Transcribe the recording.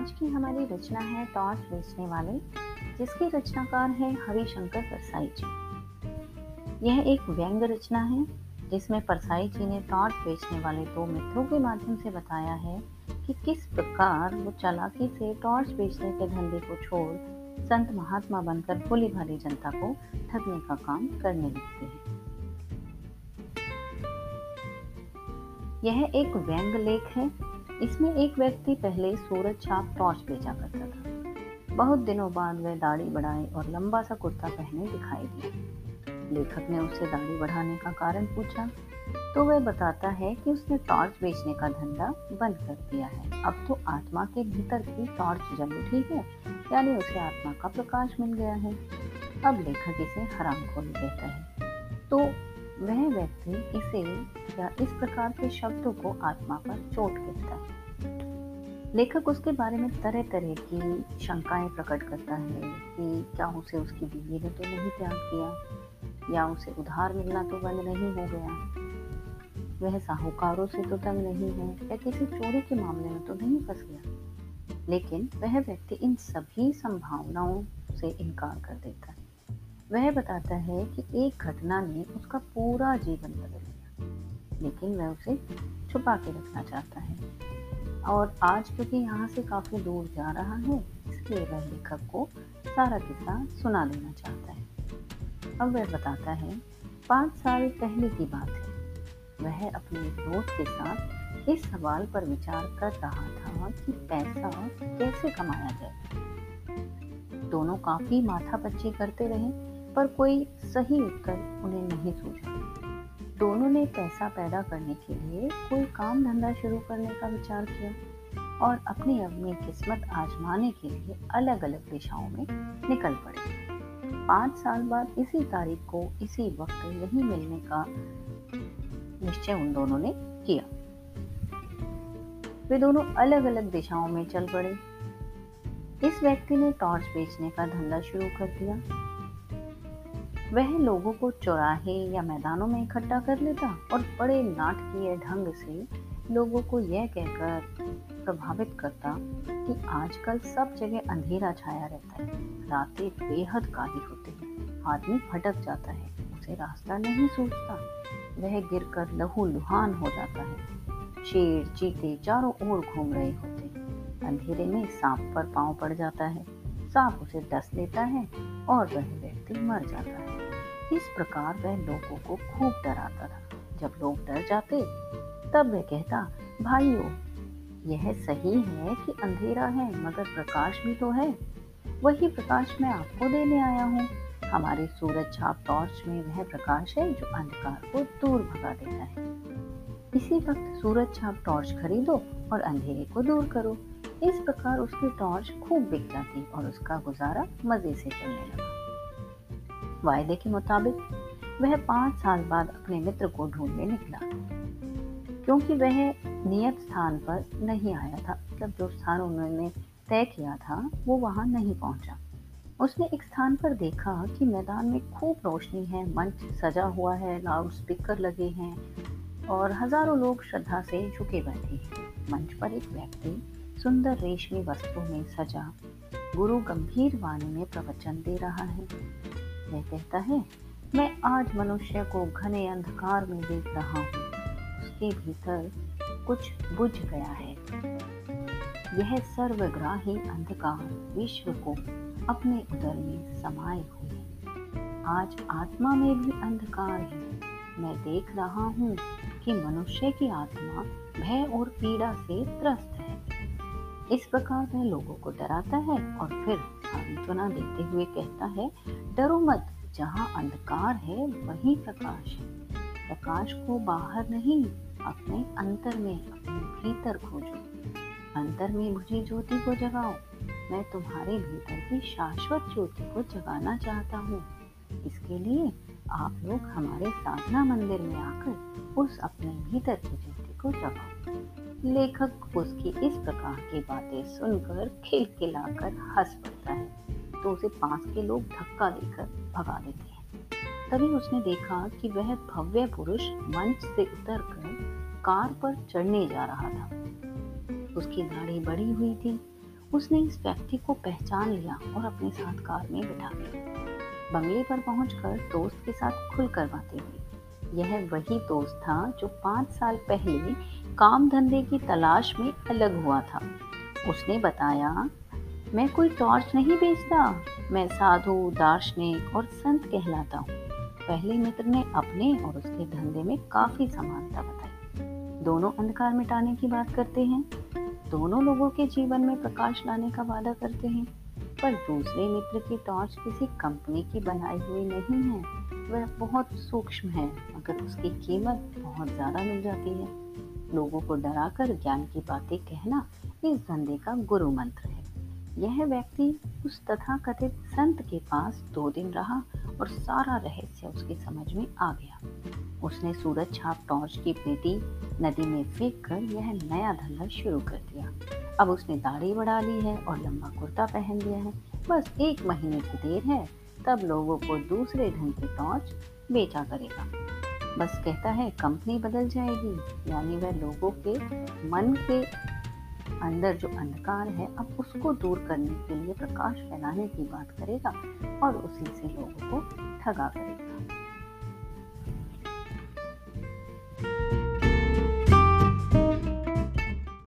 आज की हमारी रचना है टॉर्च बेचने वाले, जिसके रचनाकार है हरिशंकर परसाई जी। यह एक व्यंग रचना है, जिसमें परसाई जी ने टॉर्च बेचने वाले दो मित्रों के माध्यम से बताया है कि किस प्रकार वो चालाकी से टॉर्च बेचने के धंधे को छोड़ संत महात्मा बनकर भोली भाली जनता को ठगने का काम करने लगते हैं। यह एक व्यंग लेख है इसमें एक व्यक्ति पहले सूरज छाप टॉर्च बेचा करता था। बहुत दिनों बाद वह दाढ़ी बढ़ाए और लंबा सा कुर्ता पहने दिखाई दिया लेखक ने उससे दाढ़ी बढ़ाने का कारण पूछा तो वह बताता है कि उसने टॉर्च बेचने का धंधा बंद कर दिया है। अब तो आत्मा के भीतर की टॉर्च जल उठी है, यानी उसे आत्मा का प्रकाश मिल गया है। अब लेखक इसे हराम खोल कहता है। तो वह व्यक्ति इसे या इस प्रकार के शब्दों को आत्मा पर चोट कहता है। लेखक उसके बारे में तरह तरह की शंकाएँ प्रकट करता है कि क्या उसे उसकी बीवी ने तो नहीं त्याग किया या उसे उधार मिलना तो बंद नहीं हो गया? वह साहूकारों से तो तंग नहीं है, या किसी चोरी के मामले में तो नहीं फंस गया? लेकिन वह व्यक्ति इन सभी संभावनाओं से इनकार कर देता है। वह बताता है कि एक घटना ने उसका पूरा जीवन बदल दिया, लेकिन वह उसे छुपा के रखना चाहता है। और आज क्योंकि यहाँ से काफ़ी दूर जा रहा है, इसलिए वह लेखक को सारा किस्सा सुना देना चाहता है। अब वह बताता है, पाँच साल पहले की बात है। वह अपने दोस्त के साथ इस सवाल पर विचार कर रहा था कि पैसा कैसे कमाया जाए। दोनों काफ़ी माथा पच्ची करते रहे, पर कोई सही उत्तर उन्हें नहीं सूझा। दोनों ने पैसा पैदा करने के लिए कोई काम धंधा शुरू करने का विचार किया और अपनी अपनी किस्मत आजमाने के लिए अलग अलग दिशाओं में निकल पड़े। पाँच साल बाद इसी तारीख को इसी वक्त यही मिलने का निश्चय उन दोनों ने किया। वे दोनों अलग अलग दिशाओं में चल पड़े। इस व्यक्ति ने टॉर्च बेचने का धंधा शुरू कर दिया। वह लोगों को चौराहे या मैदानों में इकट्ठा कर लेता और बड़े नाटकीय ढंग से लोगों को यह कहकर प्रभावित करता कि आजकल सब जगह अंधेरा छाया रहता है। रातें बेहद काली होती हैं। आदमी भटक जाता है, उसे रास्ता नहीं सूझता। वह गिरकर लहू लुहान हो जाता है। शेर चीते चारों ओर घूम रहे होते अंधेरे में सांप पर पाँव पड़ जाता है। सांप उसे डस लेता है और वह व्यक्ति मर जाता है। इस प्रकार वह लोगों को खूब डराता था। जब लोग डर जाते, तब वह कहता, भाइयों, यह सही है कि अंधेरा है, मगर प्रकाश भी तो है। वही प्रकाश मैं आपको देने आया हूँ। हमारे सूरज छाप टॉर्च में वह प्रकाश है जो अंधकार को दूर भगा देता है। इसी वक्त सूरज छाप टॉर्च खरीदो और अंधेरे को दूर करो। इस प्रकार उसकी टॉर्च खूब बिक जाती और उसका गुजारा मज़े से चलने लगा। वायदे के मुताबिक, वह पाँच साल बाद अपने मित्र को ढूँढने निकला। क्योंकि वह नियत स्थान पर नहीं आया था। मतलब जो स्थान उन्होंने तय किया था, वो वहाँ नहीं पहुँचा। उसने एक स्थान पर देखा कि मैदान में खूब रोशनी है, मंच सजा हुआ है लाउड स्पीकर लगे हैं और हज़ारों लोग श्रद्धा से झुके बैठे हैं। मंच पर एक व्यक्ति सुंदर रेशमी वस्त्रों में सजा, गुरु गंभीर वाणी में प्रवचन दे रहा है। वह कहता है, मैं आज मनुष्य को घने अंधकार में देख रहा हूँ। उसके भीतर कुछ बुझ गया है। यह सर्वग्राही अंधकार विश्व को अपने उदर में समाये हुए आज आत्मा में भी अंधकार है। मैं देख रहा हूँ कि मनुष्य की आत्मा भय और पीड़ा से त्रस्त है। इस प्रकार वह लोगों को डराता है और फिर सांत्वना देते हुए कहता है, डरो मत, जहाँ अंधकार है, वही प्रकाश है। प्रकाश को बाहर नहीं, अपने अंतर में, अपने भीतर खोजो। अंतर में बुझी ज्योति को जगाओ। मैं तुम्हारे भीतर की शाश्वत ज्योति को जगाना चाहता हूँ। इसके लिए आप लोग हमारे साधना मंदिर में आकर उस अपने भीतर की ज्योति को जगाओ। लेखक उसकी इस प्रकार की बातें सुनकर खिलखिलाकर हंस पड़ता है। तो उसे पास के लोग धक्का देकर भगा देते हैं। तभी उसने देखा कि वह भव्य पुरुष मंच से उतरकर कार पर चढ़ने जा रहा था। उसकी दाढ़ी बड़ी हुई थी। उसने इस व्यक्ति को पहचान लिया और अपने साथ कार में बिठा लिया बंगले पर पहुंचकर दोस्त के साथ खुलकर बातें हुई। यह वही दोस्त था जो पाँच साल पहले काम धंधे की तलाश में अलग हुआ था। उसने बताया, मैं कोई टॉर्च नहीं बेचता, मैं साधु, दार्शनिक और संत कहलाता हूँ। पहले मित्र ने अपने और उसके धंधे में काफ़ी समानता बताई। दोनों अंधकार मिटाने की बात करते हैं, दोनों लोगों के जीवन में प्रकाश लाने का वादा करते हैं, पर दूसरे मित्र की टॉर्च किसी कंपनी की बनाई हुई नहीं है। वह बहुत सूक्ष्म है, मगर उसकी कीमत बहुत ज़्यादा मिल जाती है। लोगों को डराकर ज्ञान की बातें कहना इस धंधे का गुरु मंत्र है। यह व्यक्ति उस तथा कथित संत के पास दो दिन रहा और सारा रहस्य उसकी समझ में आ गया। उसने सूरज छाप टॉर्च की पेटी नदी में फेंक कर यह नया धंधा शुरू कर दिया। अब उसने दाढ़ी बढ़ा ली है और लंबा कुर्ता पहन लिया है। बस एक महीने की देर है, तब लोगों को दूसरे ढंग के टॉर्च बेचा करेगा। बस कहता है, कंपनी बदल जाएगी। यानी वह लोगों के मन के अंदर जो अंधकार है, अब उसको दूर करने के लिए प्रकाश फैलाने की बात करेगा और उसी से लोगों को ठगा करेगा।